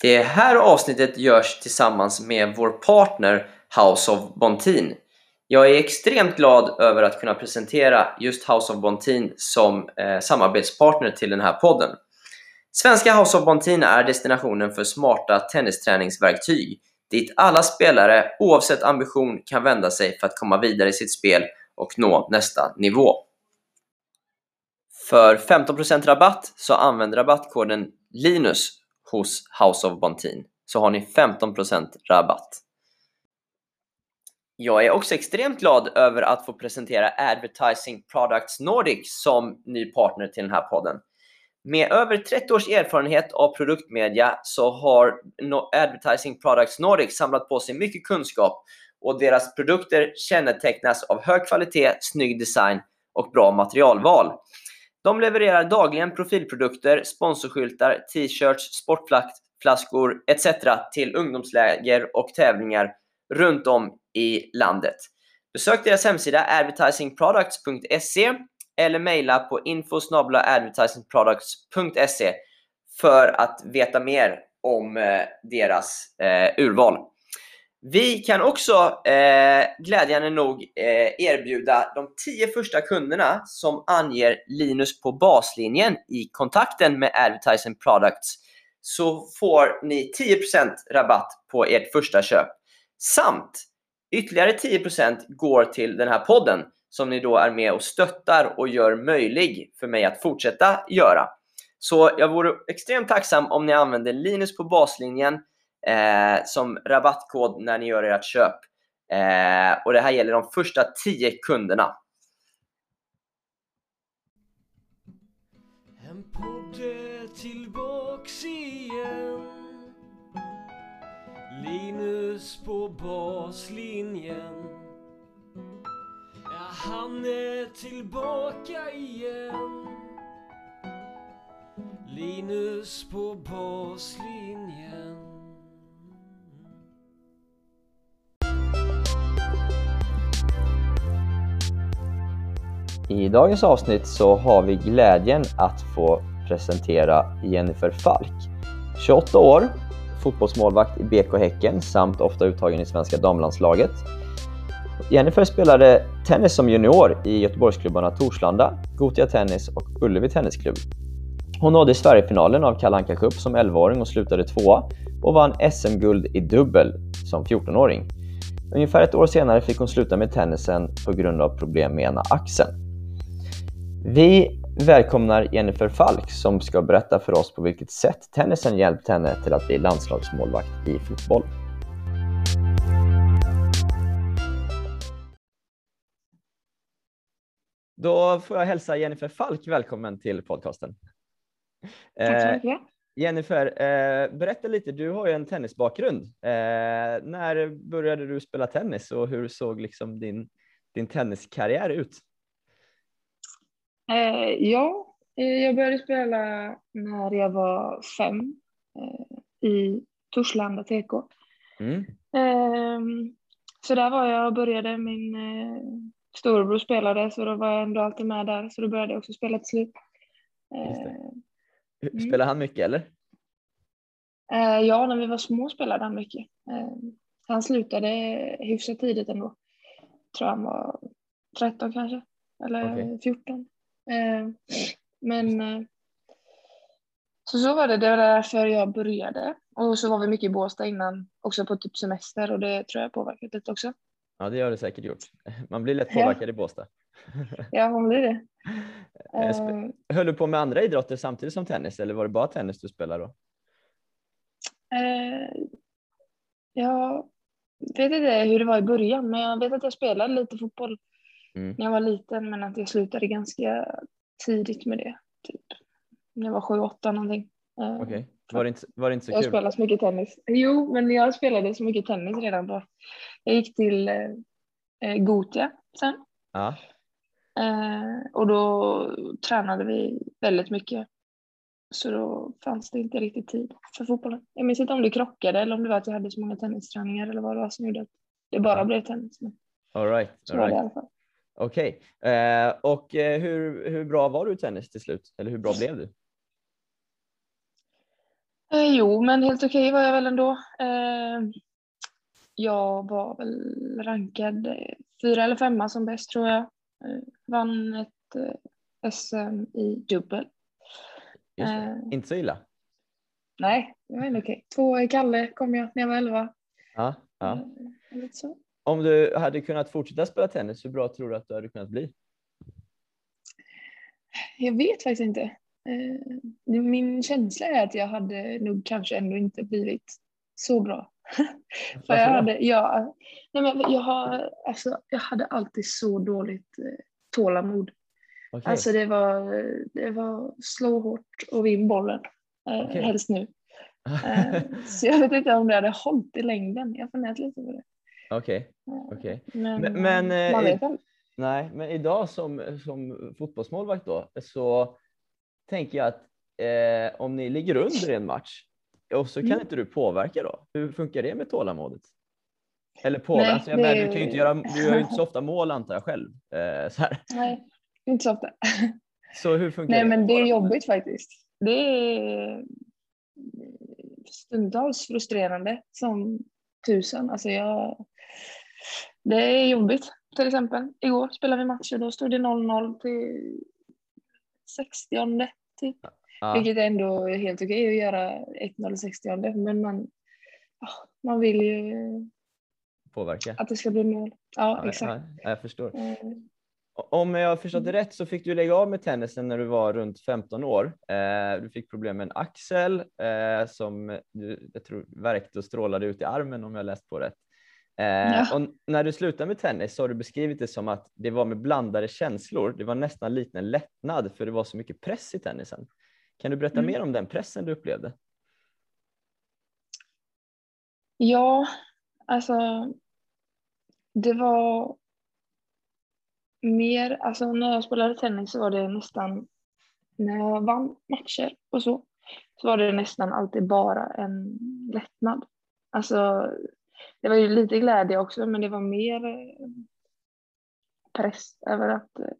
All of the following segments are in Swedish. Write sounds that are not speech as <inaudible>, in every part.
Det här avsnittet görs tillsammans med vår partner House of Bontin. Jag är extremt glad över att kunna presentera just House of Bontin som eh, samarbetspartner till den här podden. Svenska House of Bontin är destinationen för smarta tennisträningsverktyg dit alla spelare oavsett ambition kan vända sig för att komma vidare i sitt spel och nå nästa nivå. För 15% rabatt så använd rabattkoden LINUS hos House of Bontin så har ni 15% rabatt. Jag är också extremt glad över att få presentera Advertising Products Nordic som ny partner till den här podden. Med över 30 års erfarenhet av produktmedia så har Advertising Products Nordic samlat på sig mycket kunskap och deras produkter kännetecknas av hög kvalitet, snygg design och bra materialval. De levererar dagligen profilprodukter, sponsorskyltar, t-shirts, sportflaskor etc. till ungdomsläger och tävlingar runt om i landet. Besök deras hemsida advertisingproducts.se eller mejla på info advertisingproducts.se för att veta mer om eh, deras eh, urval. Vi kan också eh, glädjande nog eh, erbjuda de 10 första kunderna som anger Linus på baslinjen i kontakten med Advertising Products så får ni 10% rabatt på ert första köp. Samt ytterligare 10% går till den här podden som ni då är med och stöttar och gör möjlig för mig att fortsätta göra. Så jag vore extremt tacksam om ni använder Linus på baslinjen eh, som rabattkod när ni gör ert köp. Eh, och det här gäller de första 10 kunderna. En podd eh, tillbaks igen Linus på baslinjen Ja, han är tillbaka igen Linus på baslinjen I dagens avsnitt så har vi glädjen att få presentera Jennifer Falk. 28 år, fotbollsmålvakt i BK Häcken samt ofta uttagen i svenska damlandslaget. Jennifer spelade tennis som junior i Göteborgsklubbarna Torslanda, Gotia Tennis och Ullevi Tennisklubb. Hon nådde Sverigefinalen av Kalle Anka Cup som 11-åring och slutade tvåa och vann SM-guld i dubbel som 14-åring. Ungefär ett år senare fick hon sluta med tennisen på grund av problem med ena axeln. Vi välkomnar Jennifer Falk som ska berätta för oss på vilket sätt tennisen hjälpt henne till att bli landslagsmålvakt i fotboll. Då får jag hälsa Jennifer Falk välkommen till podcasten. Tack så mycket. Eh, Jennifer, eh, berätta lite, du har ju en tennisbakgrund. Eh, när började du spela tennis och hur såg liksom din, din tenniskarriär ut? Eh, ja, eh, jag började spela när jag var fem eh, i Torslanda TK. Mm. Eh, så där var jag och började. Min eh, storebror spelade så då var jag ändå alltid med där så då började jag också spela till slut. Eh, mm. Spelade han mycket eller? Eh, ja, när vi var små spelade han mycket. han slutade hyfsat tidigt ändå. Tror han var 13 kanske, eller okay. 14. Eh, men eh, så så var det, det var därför jag började. Och så var vi mycket i Båstad innan, också på typ semester och det tror jag påverkat lite också. Ja, det gör det säkert gjort. <laughs> Man blir lätt påverkad ja. i Båstad. <laughs> <laughs> Ja, man blir det. Eh, höll du på med andra idrotter samtidigt som tennis eller var det bara tennis du spelade då? Jag vet inte hur det var i början, men jag vet att jag spelade lite fotboll mm. när jag var liten men att jag slutade ganska tidigt med det. Typ när jag var sju, åtta någonting. Eh, okay. var, det inte, var det inte så jag kul? Jag spelade så mycket tennis. Jo, men jag spelade så mycket tennis redan då. Jag gick till eh, eh Gotia sen. Ja. Eh, och då tränade vi väldigt mycket. Så då fanns det inte riktigt tid för fotbollen. Jag minns inte om det krockade eller om det var att jag hade så många tennisträningar eller vad det var som gjorde att det bara blev tennis. Men all right, all right. Okej, okay. eh, och eh, hur, hur bra var du i tennis till slut? Eller hur bra blev du? Eh, jo, men helt okej okay var jag väl ändå. Eh, jag var väl rankad eh, fyra eller femma som bäst tror jag. Eh, vann ett SM i dubbel. Inte så illa. Nej, det var ändå okej. Okay. Två i Kalle kom jag när jag var elva. Ja, ja. Om du hade kunnat fortsätta spela tennis, hur bra tror du att du hade kunnat bli? Jag vet faktiskt inte. Min känsla är att jag hade nog kanske ändå inte blivit så bra. <laughs> För jag, hade, jag, nej men jag, har, alltså, jag hade alltid så dåligt eh, tålamod. Okay. Alltså det var, det var slå hårt och vinn bollen. Eh, okay. Helst nu. <laughs> eh, så jag vet inte om det hade hållit i längden. Jag funderat lite på det. Okej. Okay. okay. Men, men, men eh, man vet i, Nej, men idag som, som fotbollsmålvakt då så tänker jag att eh, om ni ligger under en match och så kan mm. inte du påverka då. Hur funkar det med tålamodet? Eller påverka, alltså, jag det... du kan inte göra, du gör ju inte så <laughs> ofta mål antar jag själv. Eh, så här. Nej, inte så ofta. <laughs> Så hur funkar Nej, det? men det är jobbigt faktiskt. Det är stundtals frustrerande som tusen. Alltså jag, det är jobbigt. Till exempel igår spelade vi match och då stod det 0-0 till 60 typ. Ja. Vilket ändå är helt okej att göra 1-0 60 men man, man vill ju påverka. Att det ska bli mål. Ja, ja exakt. Ja, jag förstår. Mm. Om jag förstått det rätt så fick du lägga av med tennisen när du var runt 15 år. Eh, du fick problem med en axel eh, som du, jag tror verkte och strålade ut i armen om jag läst på rätt. Eh, ja. Och när du slutade med tennis så har du beskrivit det som att det var med blandade känslor. Det var nästan lite en lättnad för det var så mycket press i tennisen. Kan du berätta mm. mer om den pressen du upplevde? Ja, alltså det var mer, alltså när jag spelade tennis så var det nästan, när jag vann matcher och så, så var det nästan alltid bara en lättnad. Alltså det var ju lite glädje också men det var mer eh, press över att eh,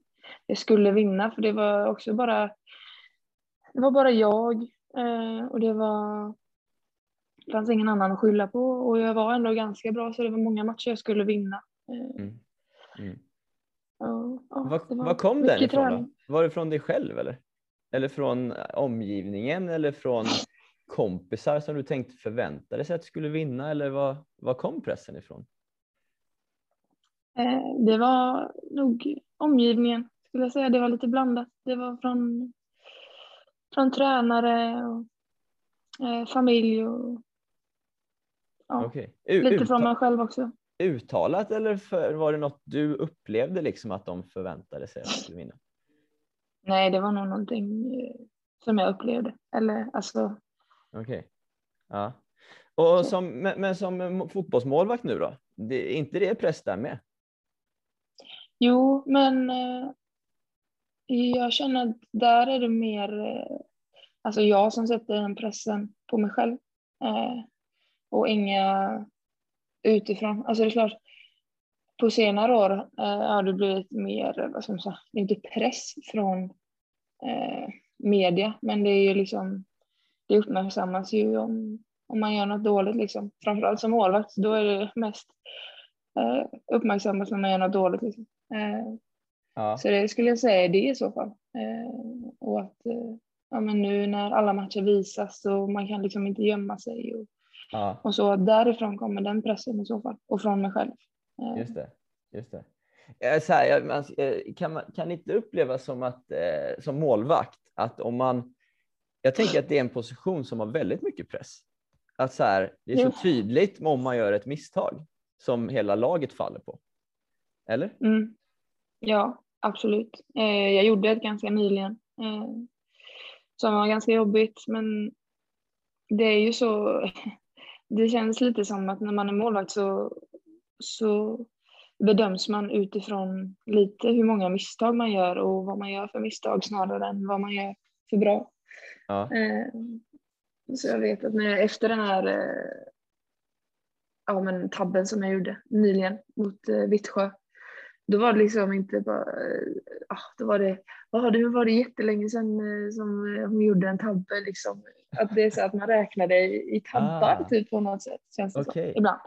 jag skulle vinna för det var också bara det var bara jag eh, och det var det fanns ingen annan att skylla på och jag var ändå ganska bra så det var många matcher jag skulle vinna. Mm. Mm. Ja, var, var kom den ifrån då? Var det från dig själv eller? Eller från omgivningen eller från kompisar som du tänkte förväntade sig att du skulle vinna eller var, var kom pressen ifrån? Eh, det var nog omgivningen skulle jag säga. Det var lite blandat. Det var från från tränare och eh, familj och ja, okay. lite från mig själv också. Uttalat eller för, var det något du upplevde liksom att de förväntade sig att du skulle vinna? Nej, det var nog någonting eh, som jag upplevde. Eller alltså. Okej. Okay. Ja. Och som, men, men som fotbollsmålvakt nu då? Det, är inte det press där med? Jo, men eh, jag känner att där är det mer eh, alltså jag som sätter den pressen på mig själv och inga utifrån. Alltså det är klart, på senare år eh, har det blivit mer, vad ska man säga, inte press från eh, media, men det är ju liksom, det uppmärksammas ju om, om man gör något dåligt liksom. Framförallt som målvakt, då är det mest eh, uppmärksammat när man gör något dåligt. Liksom. Eh, Ja. Så det skulle jag säga är det i så fall. Eh, och att eh, ja, men nu när alla matcher visas och man kan liksom inte gömma sig och, ja. och så därifrån kommer den pressen i så fall och från mig själv. Eh. Just det. Just det. Så här, eh, kan, man, kan inte uppleva som att eh, som målvakt att om man. Jag tänker att det är en position som har väldigt mycket press. Att så här, det är så tydligt om man gör ett misstag som hela laget faller på. Eller? Mm. Ja, absolut. Eh, jag gjorde ett ganska nyligen eh, som var ganska jobbigt, men det är ju så. <laughs> Det känns lite som att när man är målvakt så, så bedöms man utifrån lite hur många misstag man gör och vad man gör för misstag snarare än vad man gör för bra. Ja. Eh, så jag vet att när jag, efter den här ja, men tabben som jag gjorde nyligen mot Vittsjö då var det liksom inte bara, ah, då var det, ah, det var det jättelänge sedan eh, som hon gjorde en tabbe liksom. Att det är så att man räknar det i, tabbar Ah. typ på något sätt. Känns det Okej. som, ibland.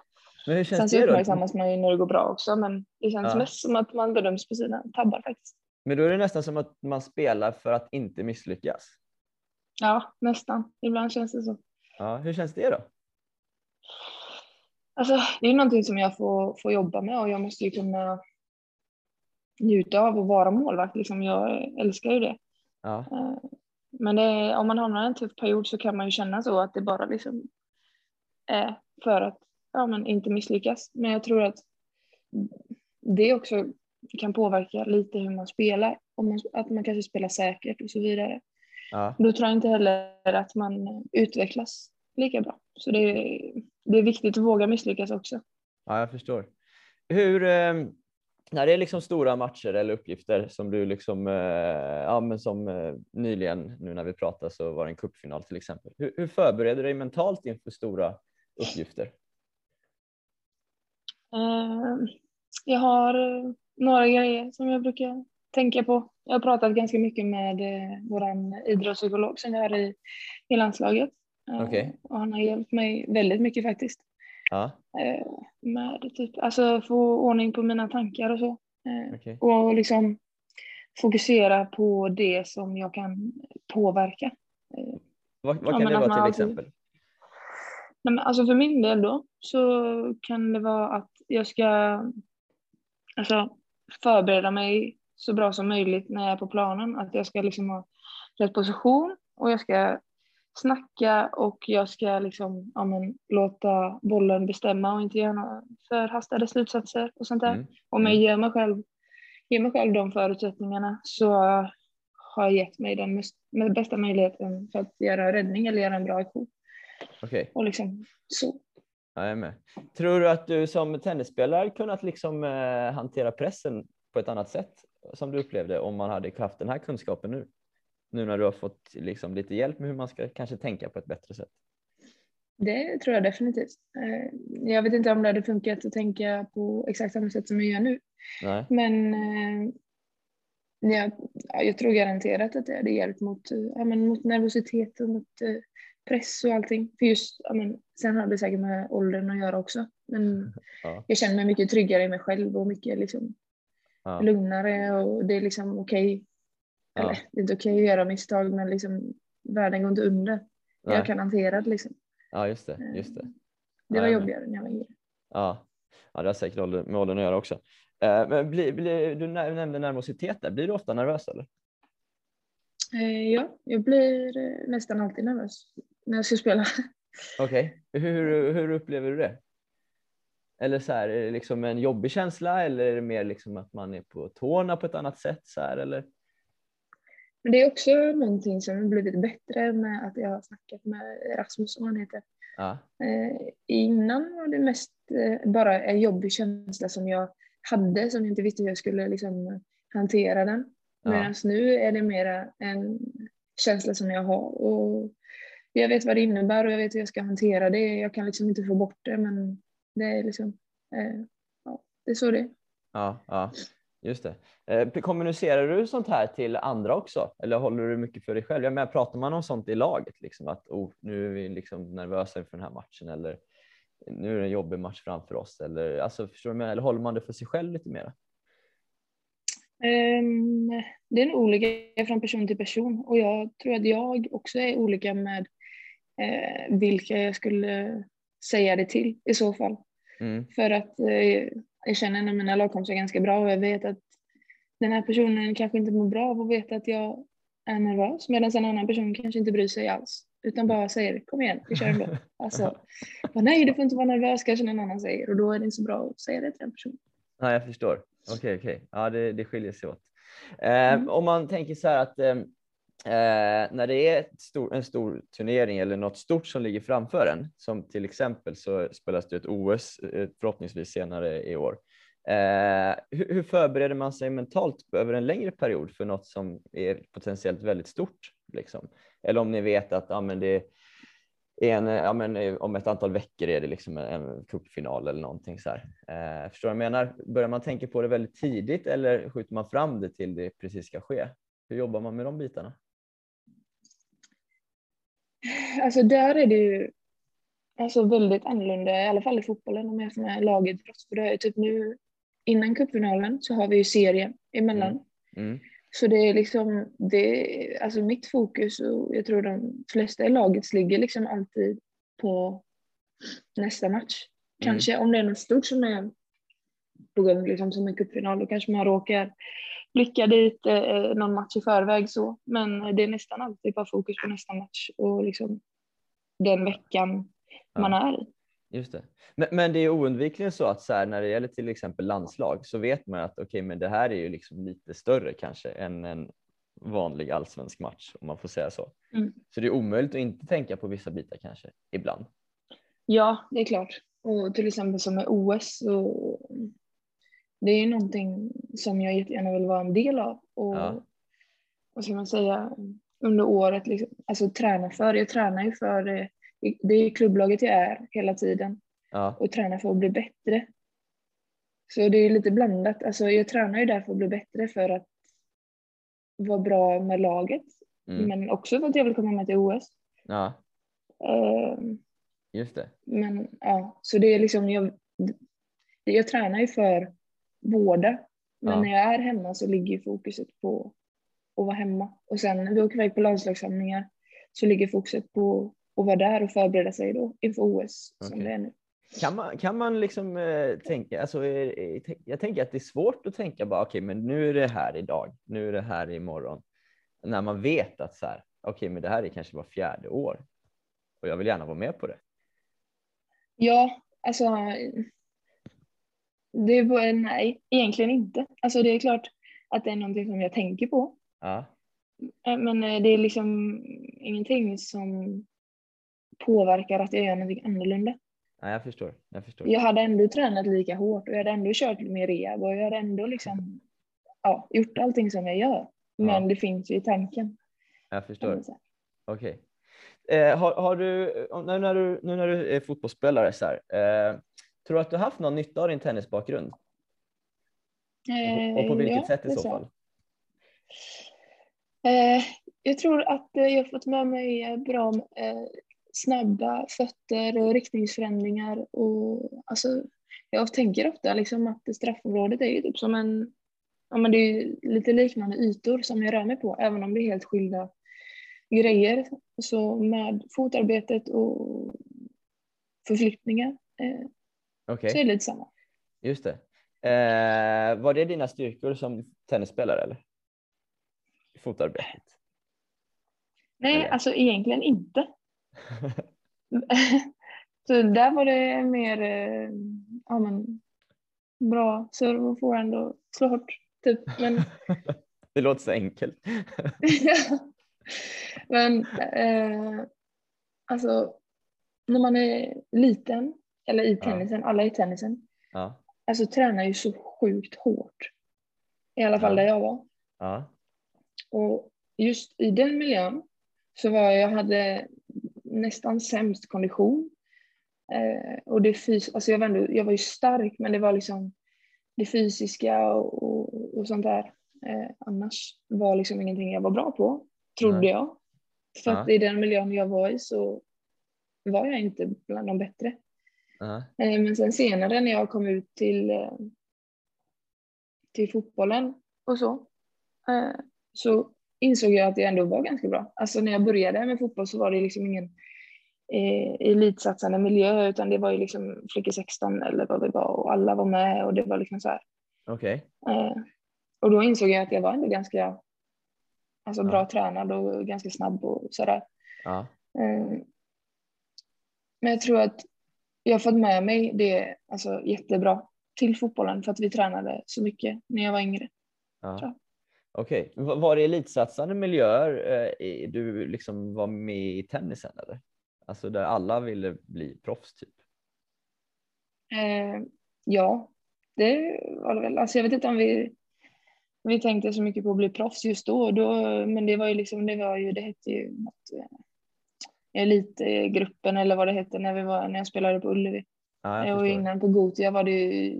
Men hur Sen känns så det då? uppmärksammas man ju när det går bra också men det känns Ja. mest som att man bedöms på sina tabbar faktiskt. Men då är det nästan som att man spelar för att inte misslyckas. Ja, nästan. Ibland känns det så. Ja, hur känns det då? Alltså, det är någonting som jag får, får jobba med och jag måste ju kunna njuta av att vara målvakt. Liksom. Jag älskar ju det. Ja, Eh, Men är, om man hamnar i en tuff period så kan man ju känna så att det bara liksom är för att ja, men inte misslyckas. Men jag tror att det också kan påverka lite hur man spelar. Om man, att man kanske spelar säkert och så vidare. ja, Då tror jag inte heller att man utvecklas lika bra. Så det är, det är viktigt att våga misslyckas också. ja jag förstår. Hur, eh, när det är liksom stora matcher eller uppgifter som du liksom, eh, ja men som eh, nyligen nu när vi pratar så var det en cupfinal till exempel. Hur, hur förbereder du dig mentalt inför stora uppgifter? Eh, Jag har eh, några grejer som jag brukar tänka på. Jag har pratat ganska mycket med eh, vår idrottspsykolog som vi har i, i landslaget. Okej. Och han har hjälpt mig väldigt mycket faktiskt. Ja, Eh, Med typ, alltså få ordning på mina tankar och så. Eh, okej. Och liksom fokusera på det som jag kan påverka. Vad, vad Ja, kan det vara till alltid- exempel? Nej, men alltså för min del då så kan det vara att jag ska alltså, förbereda mig så bra som möjligt när jag är på planen. Att jag ska liksom ha rätt position och jag ska snacka och jag ska liksom, ja, men, låta bollen bestämma och inte göra några förhastade slutsatser och sånt där. Mm. Om jag Mm. ger mig själv, ger mig själv de förutsättningarna så har jag gett mig den bästa möjligheten för att göra en räddning eller göra en bra aktion. Okej. Och liksom så. Ja, jag är med. Tror du att du som tennisspelare kunnat liksom, eh, hantera pressen på ett annat sätt som du upplevde om man hade haft den här kunskapen nu? Nu när du har fått liksom, lite hjälp med hur man ska kanske tänka på ett bättre sätt. Det tror jag definitivt. Eh, Jag vet inte om det hade funkat att tänka på exakt samma sätt som jag gör nu. Nej. Men eh, jag, ja, jag tror garanterat att det hade hjälpt mot, eh, ja, men mot nervositet och mot press och allting. För just, ja, men, sen har det säkert med åldern att göra också. Men <laughs> Ja. jag känner mig mycket tryggare i mig själv och mycket liksom, Ja. lugnare och det är liksom okej. Ja. Eller det är inte okej att göra misstag men liksom, världen går inte under. Nej. Jag kan hantera det liksom. ja, just det. Just det. Det Ja, var jobbigare när jag var yngre. Ja. ja, det har säkert med åldern att göra också. Eh, Men blir, blir, du nä- nämnde nervositet där. Blir du ofta nervös eller? Eh, ja, jag blir eh, nästan alltid nervös när jag ska spela. <laughs> Okej, hur, hur upplever du det? Eller så här, är det liksom en jobbig känsla eller är det mer liksom att man är på tårna på ett annat sätt? Så här, eller? Men det är också någonting som har blivit bättre med att jag har snackat med Rasmus som han heter. Ja, Eh, innan var det mest eh, bara en jobbig känsla som jag hade som jag inte visste hur jag skulle liksom, hantera den. Ja. Medan nu är det mera en känsla som jag har och jag vet vad det innebär och jag vet hur jag ska hantera det. Jag kan liksom inte få bort det men det är liksom, eh, ja, det är så det är. ja, ja, just det. Eh, Kommunicerar du sånt här till andra också? Eller håller du mycket för dig själv? Jag menar, pratar man om sånt i laget? Liksom, att oh, nu är vi liksom nervösa inför den här matchen eller nu är det en jobbig match framför oss. Eller, alltså, förstår du eller håller man det för sig själv lite mer? Ehm, det är nog olika från person till person och jag tror att jag också är olika med eh, vilka jag skulle säga det till i så fall. Mm. För att eh, jag känner av mina lagkompisar ganska bra och jag vet att den här personen kanske inte mår bra av att veta att jag är nervös medan en annan person kanske inte bryr sig alls utan bara säger kom igen, vi kör ändå. <laughs> Alltså, bara, nej du får inte vara nervös kanske någon annan säger och då är det inte så bra att säga det till en person. Ja, jag förstår. Okej, okej. Ja, det, det skiljer sig åt. Eh, Mm. Om man tänker så här att eh, eh, när det är ett stor, en stor turnering eller något stort som ligger framför en, som till exempel så spelas det ett OS eh, förhoppningsvis senare i år. Eh, hur, hur förbereder man sig mentalt över en längre period för något som är potentiellt väldigt stort? Liksom? Eller om ni vet att ja, men det är en, ja, men eh, om ett antal veckor är det liksom en, en cupfinal eller någonting så här. Eh, förstår du vad jag menar? Börjar man tänka på det väldigt tidigt eller skjuter man fram det till det precis ska ske? Hur jobbar man med de bitarna? Alltså där är det ju alltså väldigt annorlunda, i alla fall i fotbollen om jag är lagidrott. För det är typ nu innan cupfinalen så har vi ju serien emellan. Mm. Mm. Så det är liksom, det, alltså mitt fokus och jag tror de flesta i laget ligger liksom alltid på nästa match. Mm. Kanske om det är något stort som är på gång, liksom som en cupfinal, då kanske man råkar blicka dit eh, någon match i förväg så. Men det är nästan alltid bara fokus på nästa match och liksom den veckan man är i. Just det. Men, men det är oundvikligen så att så här, när det gäller till exempel landslag så vet man att okej, okay, men det här är ju liksom lite större kanske än en vanlig allsvensk match om man får säga så. Mm. Så det är omöjligt att inte tänka på vissa bitar kanske ibland. Ja, det är klart. Och till exempel som med OS så det är ju någonting som jag jättegärna vill vara en del av och Ja. vad ska man säga under året liksom, alltså träna för. Jag tränar ju för det, det är klubblaget jag är hela tiden Ja, och tränar för att bli bättre. Så det är lite blandat. Alltså jag tränar ju där för att bli bättre för att vara bra med laget mm. men också för att jag vill komma med till OS. ja Ehm, just det. Men ja, så det är liksom, jag, jag tränar ju för båda. Men Ja. när jag är hemma så ligger fokuset på att vara hemma. Och sen när vi åker iväg på landslagssamlingar så ligger fokuset på att vara där och förbereda sig då inför OS som Okej. det är nu. Kan man, kan man liksom eh, tänka, alltså, eh, eh, jag tänker att det är svårt att tänka bara okej, men nu är det här idag, nu är det här imorgon. När man vet att så här, okej, men det här är kanske var fjärde år och jag vill gärna vara med på det. Ja, alltså. Det bara, nej, egentligen inte. Alltså det är klart att det är någonting som jag tänker på. Ja, Eh, Men eh, det är liksom ingenting som påverkar att jag gör någonting annorlunda. ja jag förstår. Jag förstår. Jag hade ändå tränat lika hårt och jag hade ändå kört med rehab och jag hade ändå liksom, ja, gjort allting som jag gör. Men Ja. det finns ju i tanken. Jag förstår. Okej. Eh, har, har du, nu när du, nu när du är fotbollsspelare så här, eh, tror du att du haft någon nytta av din tennisbakgrund? Och, på Eh, vilket ja, sätt i så jag. fall? Eh, jag tror att eh, jag fått med mig bra eh, snabba fötter och riktningsförändringar. Och, alltså, jag tänker ofta liksom att straffområdet är ju typ som en, ja, men det är ju lite liknande ytor som jag rör mig på, även om det är helt skilda grejer. Så med fotarbetet och förflyttningar eh, Okej, så är det lite samma. just det. Eh, var det dina styrkor som tennisspelare eller? Fotarbetet? Nej, Eller? alltså egentligen inte. <laughs> så där var det mer eh, ja, men, bra serve och forehand och slå hårt. Typ. Men, <laughs> det låter så enkelt. <laughs> men eh, alltså när man är liten, eller i Ja. tennisen, alla i tennisen, ja, alltså tränar ju så sjukt hårt. I alla fall Ja. där jag var. ja, Och just i den miljön så var jag hade nästan sämst kondition. Eh, och det fys- alltså jag, var ändå, jag var ju stark men det var liksom det fysiska och, och, och sånt där. Eh, annars var liksom ingenting jag var bra på, trodde Nej. jag. För att Ja. i den miljön jag var i så var jag inte bland de bättre. Ja, Eh, Men sen senare när jag kom ut till, eh, till fotbollen och så, eh, så insåg jag att jag ändå var ganska bra. Alltså när jag började med fotboll så var det liksom ingen eh, elitsatsande miljö utan det var ju liksom flickor 16 eller vad det var och alla var med och det var liksom så här. okej. Eh, och då insåg jag att jag var ändå ganska alltså bra Ja. tränad och ganska snabb och sådär. Ja, Eh, Men jag tror att jag har fått med mig det alltså, jättebra till fotbollen för att vi tränade så mycket när jag var yngre. ja. Okej, Va- var det elitsatsande miljöer eh, du liksom var med i tennisen eller? Alltså där alla ville bli proffs typ? Eh, ja, det var det väl. Alltså, jag vet inte om vi, vi tänkte så mycket på att bli proffs just då, då men det var ju liksom, det var ju, det hette ju något, eh, elitgruppen eller vad det hette när, vi var, när jag spelade på Ullevi. Ja, jag och innan på Gotia var det ju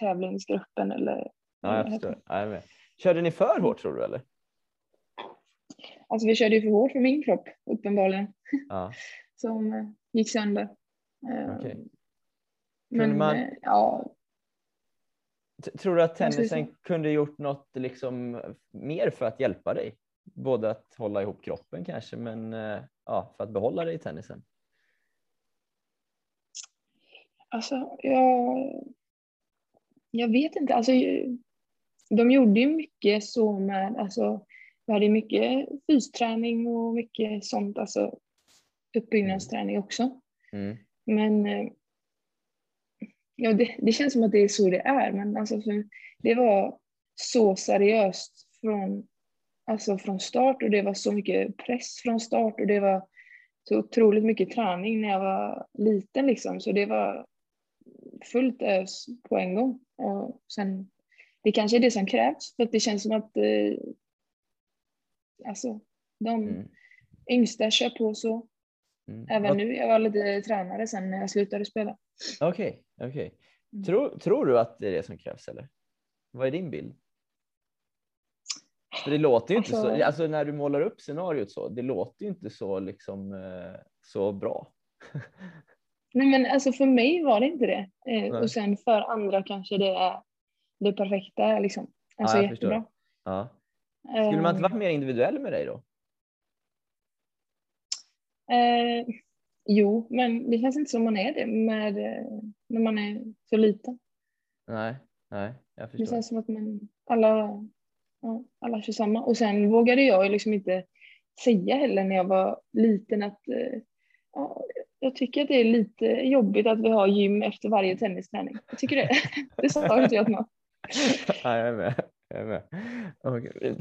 tävlingsgruppen eller Ja, jag förstår. Ja, jag. Körde ni för hårt tror du eller? alltså vi körde ju för hårt för min kropp uppenbarligen. Ja. <laughs> som eh, gick sönder. Eh, Okej. Men man- eh, ja, Tror du att tennisen kunde gjort något liksom mer för att hjälpa dig? Både att hålla ihop kroppen kanske, men ja, för att behålla dig i tennisen. alltså jag, jag vet inte. Alltså, de gjorde ju mycket så med, alltså, vi hade mycket fysträning och mycket sånt, alltså uppbyggnadsträning också. Mm. Men eh, ja, det, det känns som att det är så det är, men alltså, det var så seriöst från, alltså, från start och det var så mycket press från start och det var så otroligt mycket träning när jag var liten liksom, så det var fullt ös på en gång. Och sen, det kanske är det som krävs, för att det känns som att eh, alltså, de Mm. yngsta kör på så. Mm. Även Vad- nu, jag var lite tränare sen när jag slutade spela. Okej, okej. Mm. Tror, tror du att det är det som krävs eller? Vad är din bild? För det låter ju inte Alltså- så, alltså när du målar upp scenariot så, det låter ju inte så liksom eh, så bra. <laughs> Nej men alltså för mig var det inte det. Eh, Nej. och sen för andra kanske det är det perfekta liksom. Alltså jag förstår. jättebra. Ja. Skulle man inte Eh, varit mer individuell med dig då? Eh, jo, men det känns inte som man är det med, när man är så liten. Nej, nej, jag Det förstår. känns som att man, alla, ja, alla kör samma. Och sen vågade jag ju liksom inte säga heller när jag var liten att eh, ja, jag tycker att det är lite jobbigt att vi har gym efter varje tennisträning. Jag tycker det. <laughs> Det sa inte jag till någon. Ja, jag är med. Jag är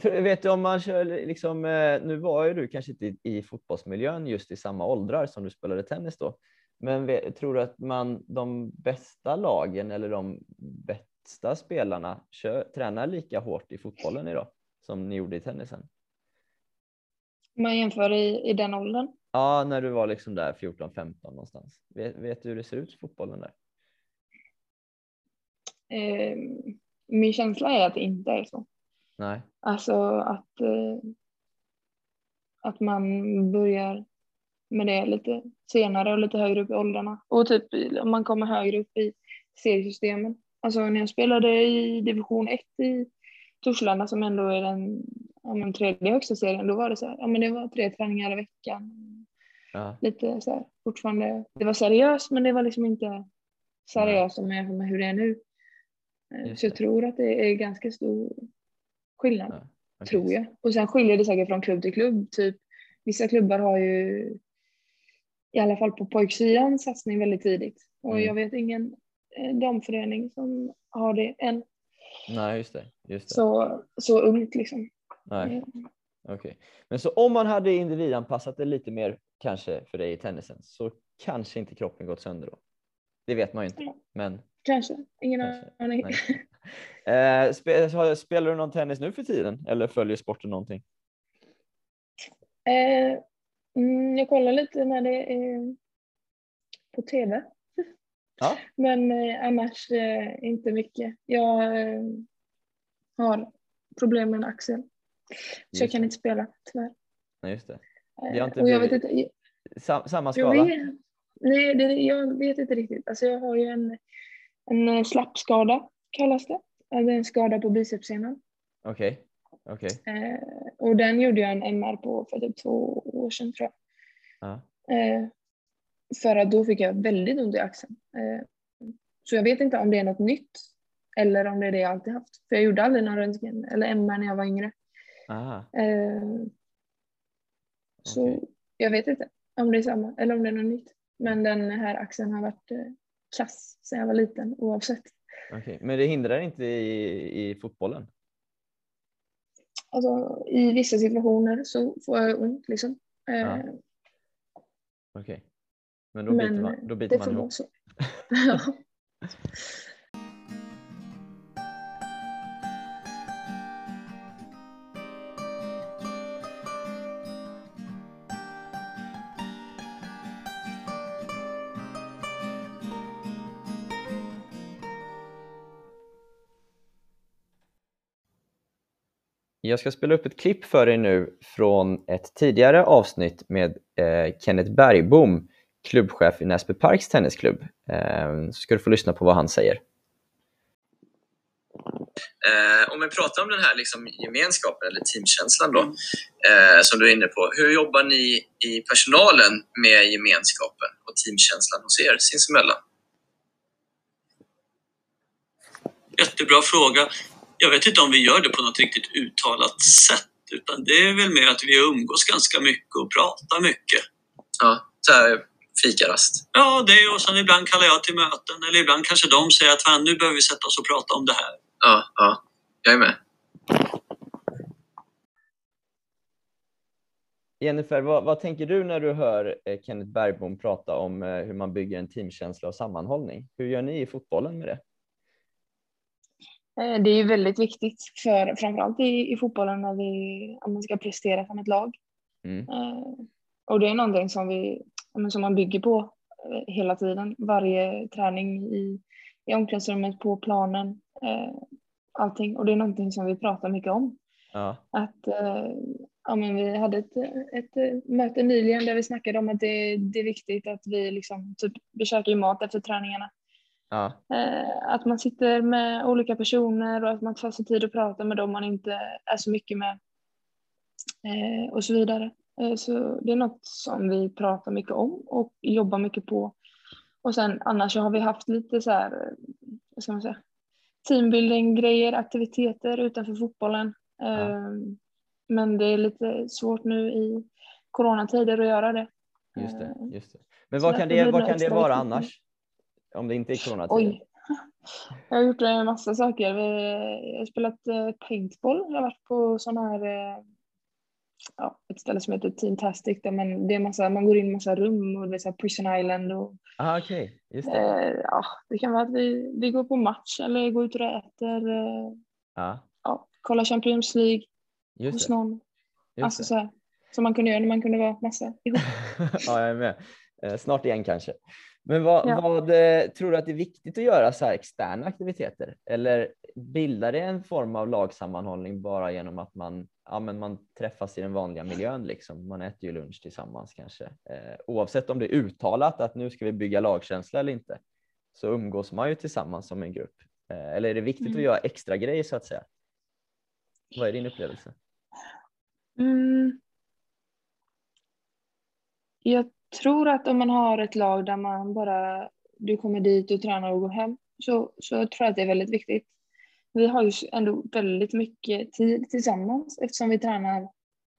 med. Vet du om man kör liksom, eh, nu var ju du kanske inte i, i fotbollsmiljön just i samma åldrar som du spelade tennis då. Men tror du att man, de bästa lagen eller de bästa spelarna kör, tränar lika hårt i fotbollen idag som ni gjorde i tennisen? Man jämför i, i den åldern. Ja, när du var liksom där 14-15 någonstans. Vet, vet du hur det ser ut i fotbollen där? Eh, min känsla är att det inte är så. Nej. Alltså att, eh, att man börjar med det lite senare och lite högre upp i åldrarna. Och typ om man kommer högre upp i seriesystemen. Alltså när jag spelade i division 1 i Torslanda som ändå är den ja, men tredje högsta serien, då var det så här, ja men det var tre träningar i veckan. Ja, Lite så här, fortfarande, det var seriöst men det var liksom inte seriöst om jag med hur det är nu. Eh, Just Så jag det. tror att det är ganska stor skillnad ja. okej. tror jag. Och sen skiljer det säkert från klubb till klubb. Typ, vissa klubbar har ju, i alla fall på pojksidan, satsning väldigt tidigt. Och Mm. jag vet ingen damförening som har det än. Nej, just det. Just det. Så, så ungt liksom. Nej. Eh, Okej, men så om man hade individanpassat det lite mer kanske för dig i tennisen så kanske inte kroppen gått sönder då. Det vet man ju inte, men Kanske, ingen Kanske. aning. <laughs> eh, spe, spelar du någon tennis nu för tiden eller följer sporten någonting? Eh, mm, jag kollar lite när det är på tv. Ja. Men eh, annars eh, inte mycket. Jag eh, har problem med en axel. Så jag kan det. inte spela tyvärr. Nej, just det. Eh, Det har inte och jag vet inte, Sam, samma jag skala? vet, nej, det, jag vet inte riktigt. Alltså jag har ju en, en eh, slappskada kallas det. Alltså en skada på bicepssenan. Okej, okej. Eh, och den gjorde jag en MR på för typ två år sedan tror jag. Ja. För att då fick jag väldigt ont i axeln. Eh, så jag vet inte om det är något nytt eller om det är det jag alltid haft. För jag gjorde aldrig någon röntgen eller MR när jag var yngre. Aha, Eh, så okej. jag vet inte om det är samma eller om det är något nytt. Men den här axeln har varit eh, kass sedan jag var liten oavsett. okej. Men det hindrar inte i, i fotbollen? Alltså, I vissa situationer så får jag ont liksom. Ja. Okej. Men då biter Men, man, då biter man ihop. ja. <laughs> Jag ska spela upp ett klipp för er nu från ett tidigare avsnitt med eh, Kenneth Bergbom klubbchef i Näsby Parks tennisklubb. Eh, så ska du få lyssna på vad han säger. Eh, om vi pratar om den här liksom gemenskapen eller teamkänslan då, eh, som du är inne på. Hur jobbar ni i personalen med gemenskapen och teamkänslan hos er sinsemellan? Jättebra fråga. Jag vet inte om vi gör det på något riktigt uttalat sätt, utan det är väl mer att vi umgås ganska mycket och pratar mycket. Ja, så här fikarast? Ja, det och sen ibland kallar jag till möten eller ibland kanske de säger att Fan, nu behöver vi sätta oss och prata om det här. Ja, ja. Jag är med. Jennifer, vad, vad, tänker du när du hör eh, Kenneth Bergbom prata om eh, hur man bygger en teamkänsla och sammanhållning? Hur gör ni i fotbollen med det? Eh, det är väldigt viktigt, för, framförallt i, i fotbollen när vi, om man ska prestera som ett lag. Mm. Och det är någonting som, vi, som man bygger på hela tiden. Varje träning i, i omklädningsrummet, på planen, allting. Och det är någonting som vi pratar mycket om. Ja. Att, eh, ja, men vi hade ett, ett möte nyligen där vi snackade om att det, det är viktigt att vi liksom, typ, vi käkar ju mat efter träningarna. Ja. Eh, att man sitter med olika personer och att man tar sig tid att prata med dem man inte är så mycket med. Eh, och så vidare. Så det är något som vi pratar mycket om och jobbar mycket på. Och sen annars har vi haft lite så här, vad ska man säga, teambuilding-grejer, aktiviteter utanför fotbollen. Ja. Ehm, men det är lite svårt nu i coronatider att göra det. Just det. Ehm, just det. Men vad kan det, vad kan det vara annars? Om det inte är coronatider? Oj. <laughs> Jag har gjort en massa saker. Jag har spelat eh, paintball. Jag har varit på sån här eh, ja, ett ställe som heter Teamtastic där man, det är massa, man går in i massa rum och det är så Prison Island och ah, okay. Just det. Eh, ja, det kan vara att vi, vi går på match eller går ut och äter. Eh, ah. ja, kollar Champions League Just hos det. någon. Just alltså det. så här, som man kunde göra när man kunde vara massa ihop. <laughs> ja, jag är med. Eh, snart igen kanske. Men vad, ja. vad, eh, tror du att det är viktigt att göra så här externa aktiviteter? Eller bildar det en form av lagsammanhållning bara genom att man, ja, men man träffas i den vanliga miljön? Liksom. Man äter ju lunch tillsammans kanske. Eh, oavsett om det är uttalat att nu ska vi bygga lagkänsla eller inte så umgås man ju tillsammans som en grupp. Eh, eller är det viktigt mm. att göra extra grejer så att säga? Vad är din upplevelse? Mm. Jag tror att om man har ett lag där man bara, du kommer dit och tränar och går hem, så, så jag tror jag att det är väldigt viktigt. Vi har ju ändå väldigt mycket tid tillsammans eftersom vi tränar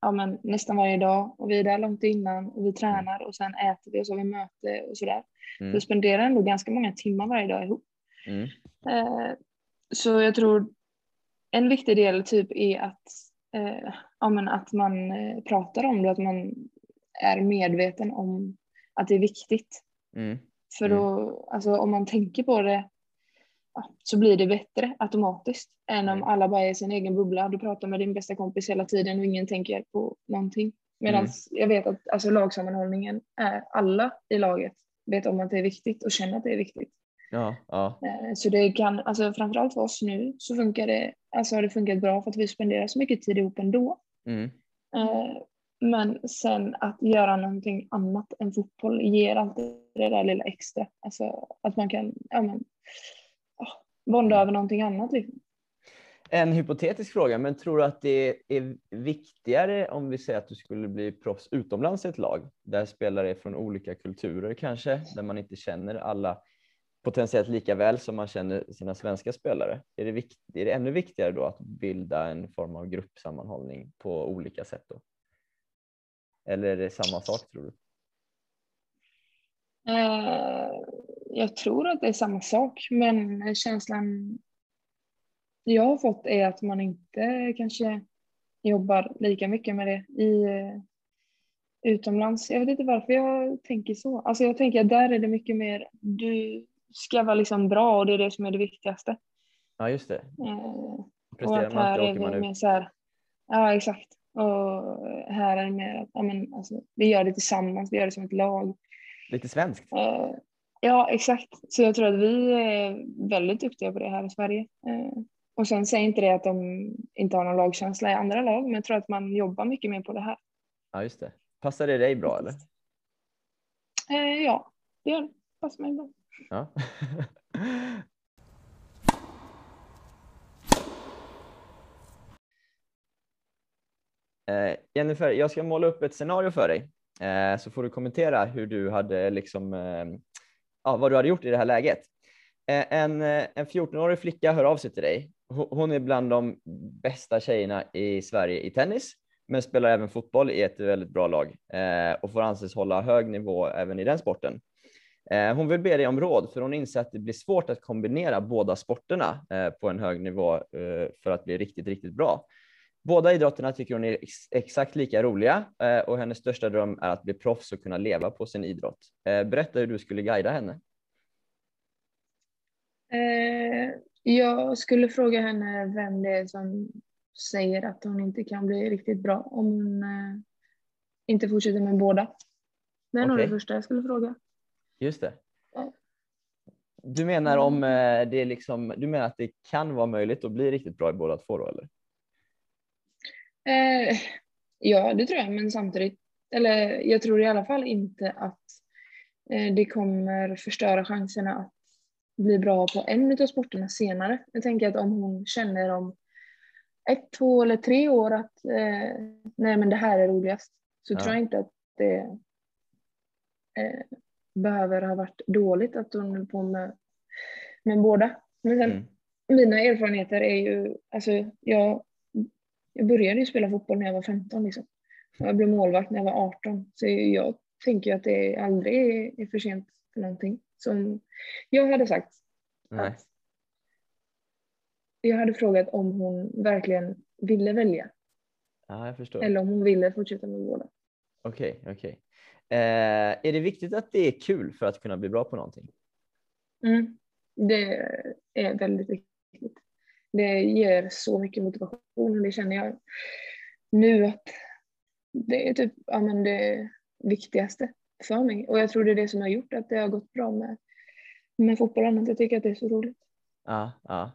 ja, men, nästan varje dag och vi är där långt innan och vi tränar och sen äter vi och så har vi möte och sådär. Mm. Vi spenderar ändå ganska många timmar varje dag ihop. Mm. Eh, så jag tror en viktig del typ är att, eh, ja, men att man eh, pratar om det, att man är medveten om att det är viktigt. Mm. För då, mm. alltså, om man tänker på det så blir det bättre automatiskt än om mm. alla bara är i sin egen bubbla. Du pratar med din bästa kompis hela tiden och ingen tänker på någonting. Medan mm. jag vet att alltså, lagsammanhållningen är alla i laget vet om att det är viktigt och känner att det är viktigt. Ja, ja. Eh, så det kan, alltså framförallt för oss nu så funkar det, alltså har det funkat bra för att vi spenderar så mycket tid ihop ändå. Mm. Eh, men sen att göra någonting annat än fotboll ger alltid det där lilla extra. Alltså att man kan ja, men, bonda över någonting annat. Liksom. En hypotetisk fråga, men tror du att det är viktigare om vi säger att du skulle bli proffs utomlands i ett lag där spelare är från olika kulturer kanske, där man inte känner alla potentiellt lika väl som man känner sina svenska spelare? Är det, vikt, är det ännu viktigare då att bilda en form av gruppsammanhållning på olika sätt? Då? Eller är det samma sak tror du? Eh, jag tror att det är samma sak, men känslan jag har fått är att man inte kanske jobbar lika mycket med det i eh, utomlands. Jag vet inte varför jag tänker så. Alltså jag tänker att där är det mycket mer, du ska vara liksom bra och det är det som är det viktigaste. Ja, just det. Eh, och att här är vi mer så här, ja exakt. Och här är det mer att ja, men, alltså, vi gör det tillsammans, vi gör det som ett lag. Lite svenskt. Eh, ja, exakt. Så jag tror att vi är väldigt duktiga på det här i Sverige. Eh, och sen säger inte det att de inte har någon lagkänsla i andra lag, men jag tror att man jobbar mycket mer på det här. Ja, just det. Passar det dig bra eller? Eh, ja, det gör det. Passar mig bra. Ja. <laughs> Eh, Jennifer, jag ska måla upp ett scenario för dig så får du kommentera hur du hade liksom, ja, vad du hade gjort i det här läget. Eh, en, eh, en 14-årig flicka hör av sig till dig. Hon är bland de bästa tjejerna i Sverige i tennis, men spelar även fotboll i ett väldigt bra lag eh, och får anses hålla hög nivå även i den sporten. Hon vill be dig om råd för hon inser att det blir svårt att kombinera båda sporterna på en hög nivå för att bli riktigt, riktigt bra. Båda idrotterna tycker hon är ex exakt lika roliga eh, och hennes största dröm är att bli proffs och kunna leva på sin idrott. Eh, berätta hur du skulle guida henne. Eh, jag skulle fråga henne vem det är som säger att hon inte kan bli riktigt bra om hon inte fortsätter med båda. Det är okay. nog det första jag skulle fråga. Just det. Du menar om det är liksom, du menar att det kan vara möjligt att bli riktigt bra i båda två då eller? Eh, ja, det tror jag, men samtidigt, eller jag tror i alla fall inte att eh, det kommer förstöra chanserna att bli bra på en av sporterna senare. Jag tänker att om hon känner om ett, två eller tre år att eh, nej men det här är roligast så ja. tror jag inte att det eh, behöver ha varit dåligt att hon höll på med, med båda. Men sen, mm. mina erfarenheter är ju, alltså jag jag började ju spela fotboll när jag var 15 liksom. Jag blev målvakt när jag var 18. Så jag tänker att det aldrig är för sent för någonting. Som jag hade sagt Nej. att jag hade frågat om hon verkligen ville välja. Ja, jag förstår. Eller om hon ville fortsätta med båda. Okej, okay, okej. Okay. Eh, är det viktigt att det är kul för att kunna bli bra på någonting? Mm, det är väldigt viktigt det ger så mycket motivation och det känner jag nu att det är typ ja, men det viktigaste för mig. Och jag tror det är det som har gjort att det har gått bra med, med fotbollen, att jag tycker att det är så roligt. Ja, ja.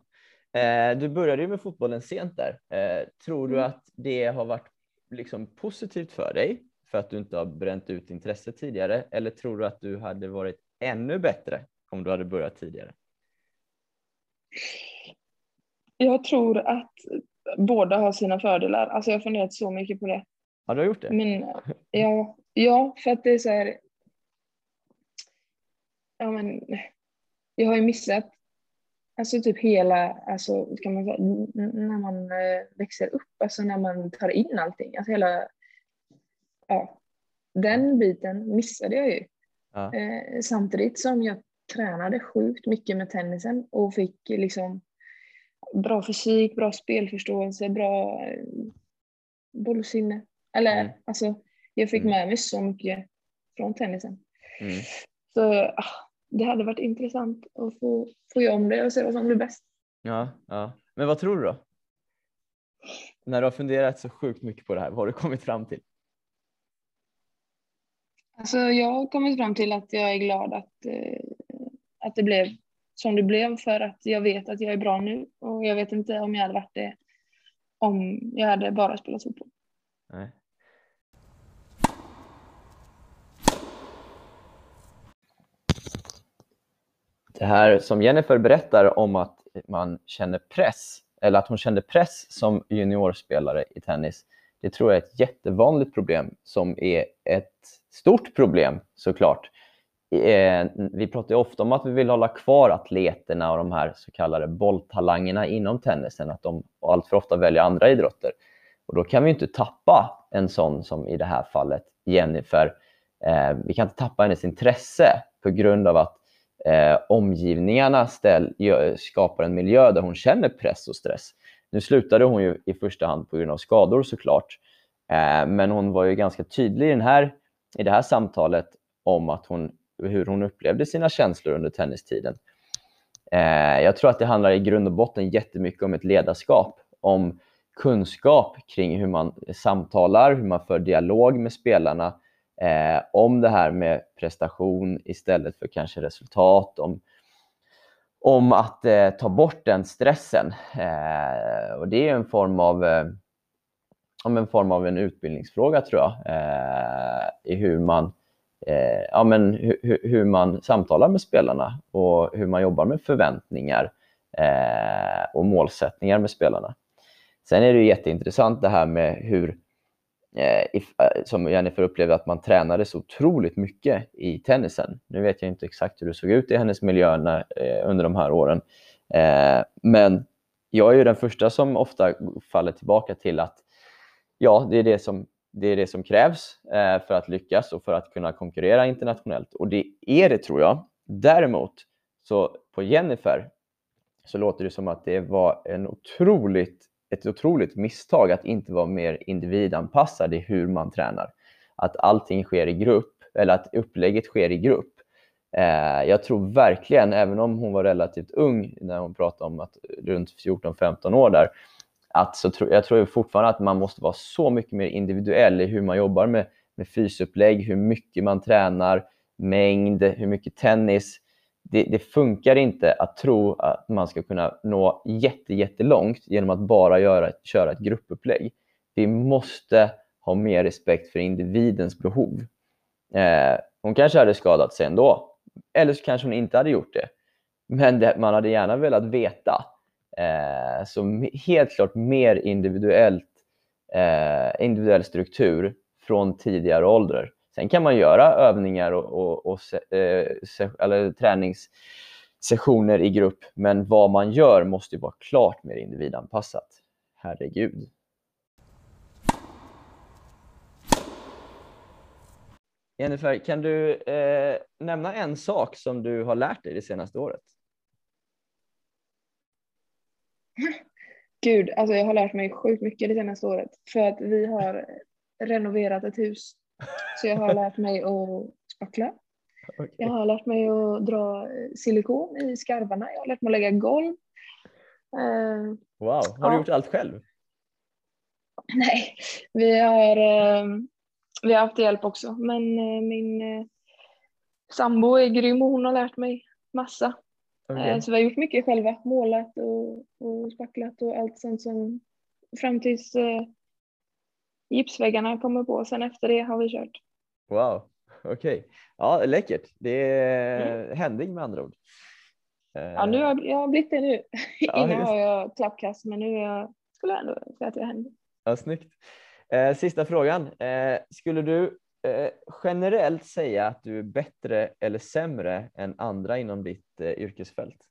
Eh, du började ju med fotbollen sent där. Eh, tror du mm. att det har varit liksom positivt för dig för att du inte har bränt ut intresset tidigare? Eller tror du att du hade varit ännu bättre om du hade börjat tidigare? Jag tror att båda har sina fördelar. Alltså jag har funderat så mycket på det. Har du gjort det? Men, ja, ja, för att det är så här. Ja, men, jag har ju missat alltså typ hela, alltså, kan man säga, när man eh, växer upp, alltså när man tar in allting. Alltså hela, ja, den biten missade jag ju. Ja. Eh, samtidigt som jag tränade sjukt mycket med tennisen och fick liksom bra fysik, bra spelförståelse, bra eh, bollsinne. Eller mm. alltså, jag fick mm. med mig så mycket från tennisen. Mm. Så ah, det hade varit intressant att få, få göra om det och se vad som blir bäst. Ja, ja. Men vad tror du då? När du har funderat så sjukt mycket på det här, vad har du kommit fram till? Alltså, jag har kommit fram till att jag är glad att, eh, att det blev som det blev för att jag vet att jag är bra nu och jag vet inte om jag hade varit det om jag hade bara spelat fotboll. Nej. Det här som Jennifer berättar om att man känner press, eller att hon kände press som juniorspelare i tennis, det tror jag är ett jättevanligt problem som är ett stort problem såklart Eh, vi pratar ofta om att vi vill hålla kvar atleterna och de här så kallade bolltalangerna inom tennisen, att de allt för ofta väljer andra idrotter. Och då kan vi inte tappa en sån som i det här fallet Jennifer. Eh, vi kan inte tappa hennes intresse på grund av att eh, omgivningarna ställ, skapar en miljö där hon känner press och stress. Nu slutade hon ju i första hand på grund av skador såklart, eh, men hon var ju ganska tydlig i, den här, i det här samtalet om att hon hur hon upplevde sina känslor under tennistiden. Eh, jag tror att det handlar i grund och botten jättemycket om ett ledarskap, om kunskap kring hur man samtalar, hur man för dialog med spelarna, eh, om det här med prestation istället för kanske resultat, om, om att eh, ta bort den stressen. Eh, och det är en form av eh, en form av en utbildningsfråga tror jag, eh, i hur man, eh, ja, men hu hur man samtalar med spelarna och hur man jobbar med förväntningar eh, och målsättningar med spelarna. Sen är det jätteintressant det här med hur, eh, if, eh, som Jennifer upplevde, att man tränade så otroligt mycket i tennisen. Nu vet jag inte exakt hur det såg ut i hennes miljö när, eh, under de här åren, men jag är ju den första som ofta faller tillbaka till att ja, det är det som, det är det som krävs eh, för att lyckas och för att kunna konkurrera internationellt. Och det är det tror jag. Däremot, så på Jennifer så låter det som att det var en otroligt, ett otroligt misstag att inte vara mer individanpassad i hur man tränar. Att allting sker i grupp, eller att upplägget sker i grupp. Eh, jag tror verkligen, även om hon var relativt ung när hon pratade om att runt 14-15 år där, att så tro, jag tror fortfarande att man måste vara så mycket mer individuell i hur man jobbar med, med fysupplägg, hur mycket man tränar, mängd, hur mycket tennis. Det, det, funkar inte att tro att man ska kunna nå jätte, jättelångt genom att bara göra, köra ett gruppupplägg. Vi måste ha mer respekt för individens behov. Eh, hon kanske hade skadat sig ändå, eller så kanske hon inte hade gjort det. Men det, man hade gärna velat veta Eh, så helt klart mer individuellt, eh, individuell struktur från tidigare ålder. Sen kan man göra övningar och, och, och eh, se, eller träningssessioner i grupp, men vad man gör måste vara klart mer individanpassat. Herregud. Jennifer, kan du eh, nämna en sak som du har lärt dig det senaste året? Gud, alltså jag har lärt mig sjukt mycket det senaste året för att vi har renoverat ett hus. Så jag har lärt mig att spackla. Okay. Jag har lärt mig att dra silikon i skarvarna. Jag har lärt mig att lägga golv. Uh, wow, har ja. du gjort allt själv? Nej, vi har, uh, vi har haft hjälp också. Men uh, min sambo är grym och hon har lärt mig massa. Okay. Så vi har gjort mycket själva, målat och, och spacklat och allt sånt som fram tills eh, gipsväggarna kommer på. Sen efter det har vi kört. Wow, okej. Okay. Ja, läckert. Det är mm. händing med andra ord. Ja, nu har jag har blivit det nu. Ja, <laughs> Innan har jag klappkast, men nu är jag, skulle jag ändå säga att jag händer. Ja, snyggt. Eh, sista frågan. Eh, skulle du eh, generellt säga att du är bättre eller sämre än andra inom ditt eh, yrkesfält?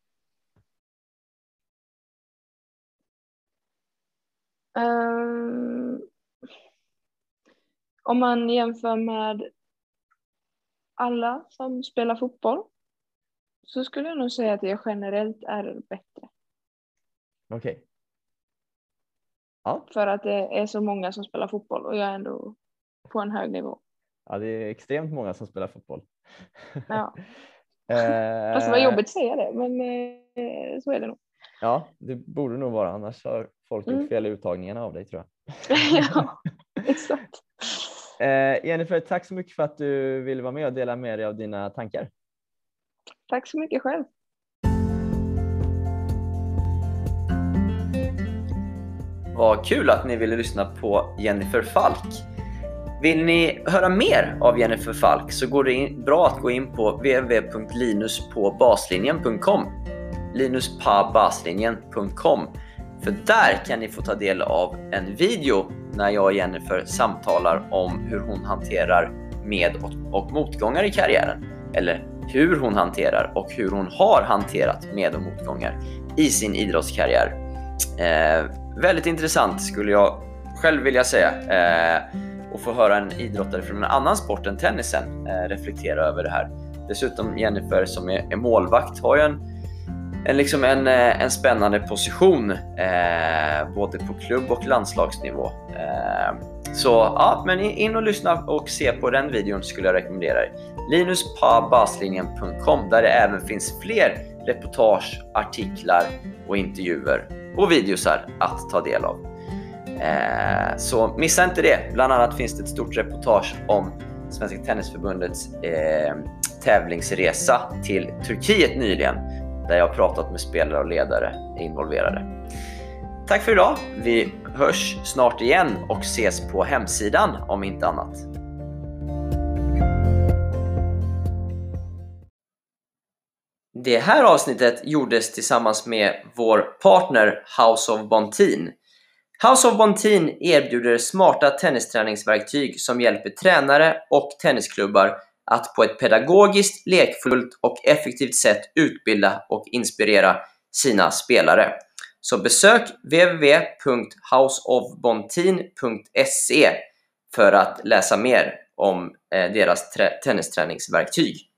Um, om man jämför med alla som spelar fotboll så skulle jag nog säga att jag generellt är bättre. Okej. Okay. Ja. För att det är så många som spelar fotboll och jag är ändå på en hög nivå. Ja, det är extremt många som spelar fotboll. Ja. <laughs> Eh, Fast det var jobbigt att säga det, men eh, så är det nog. Ja, det borde nog vara, annars har folk gjort mm. fel i uttagningarna av dig tror jag. <laughs> ja, <laughs> exakt. Eh, Jennifer, tack så mycket för att du ville vara med och dela med dig av dina tankar. Tack så mycket själv. Vad kul att ni ville lyssna på Jennifer Falk. Vill ni höra mer av Jennifer Falk så går det in, bra att gå in på www.linuspåbaslinjen.com linuspabaslinjen.com för där kan ni få ta del av en video när jag och Jennifer samtalar om hur hon hanterar med och motgångar i karriären. Eller hur hon hanterar och hur hon har hanterat med och motgångar i sin idrottskarriär. Eh, väldigt intressant skulle jag själv vilja säga. Eh, och få höra en idrottare från en annan sport än tennisen eh, reflektera över det här. Dessutom Jennifer som är, målvakt har ju en, en, liksom en, eh, en spännande position eh, både på klubb och landslagsnivå. Eh, så ja, men in och lyssna och se på den videon skulle jag rekommendera dig. linuspabaslinjen.com där det även finns fler reportage, artiklar och intervjuer och videosar att ta del av. Eh, så missa inte det. Bland annat finns det ett stort reportage om Svenska Tennisförbundets eh, tävlingsresa till Turkiet nyligen där jag har pratat med spelare och ledare involverade. Tack för idag. Vi hörs snart igen och ses på hemsidan om inte annat. Det här avsnittet gjordes tillsammans med vår partner House of Bontin. House of Bontin erbjuder smarta tennisträningsverktyg som hjälper tränare och tennisklubbar att på ett pedagogiskt, lekfullt och effektivt sätt utbilda och inspirera sina spelare. Så besök www.houseofbontin.se för att läsa mer om eh, deras tennisträningsverktyg.